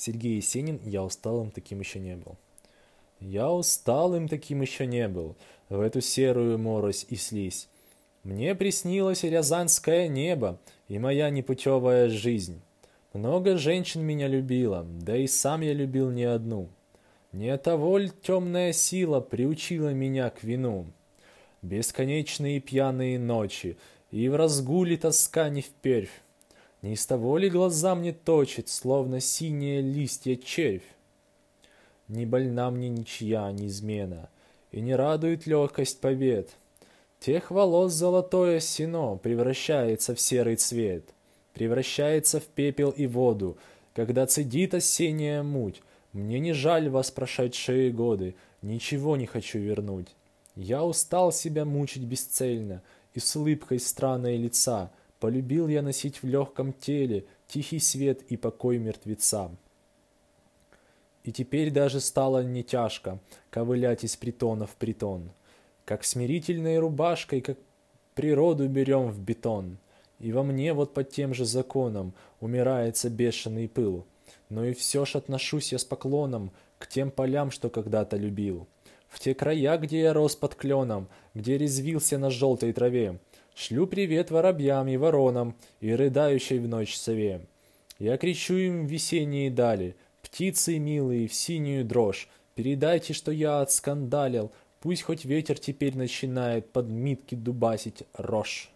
Сергей Есенин «Я усталым таким еще не был». Я усталым таким еще не был, в эту серую морось и слизь. Мне приснилось рязанское небо и моя непутевая жизнь. Много женщин меня любила, да и сам я любил не одну. Не того ль темная сила приучила меня к вину? Бесконечные пьяные ночи, и в разгуле тоска не впервь. Не из того ли глаза мне точит, словно синие листья червь? Не больна мне ничья, ни измена, и не радует легкость побед. Тех волос золотое сено превращается в серый цвет, превращается в пепел и воду, когда цедит осенняя муть. Мне не жаль вас прошедшие годы, ничего не хочу вернуть. Я устал себя мучить бесцельно, и с улыбкой странной лица — Полюбил я носить в легком теле тихий свет и покой мертвеца. И теперь даже стало не тяжко ковылять из притона в притон, как смирительной рубашкой, как природу берем в бетон. И во мне вот под тем же законом умирается бешеный пыл. Но и все ж отношусь я с поклоном к тем полям, что когда-то любил. В те края, где я рос под кленом, где резвился на желтой траве, Шлю привет воробьям и воронам и рыдающей в ночь сове. Я кричу им в весенние дали, птицы милые в синюю дрожь, передайте, что я отскандалил, пусть хоть ветер теперь начинает под митки дубасить рожь.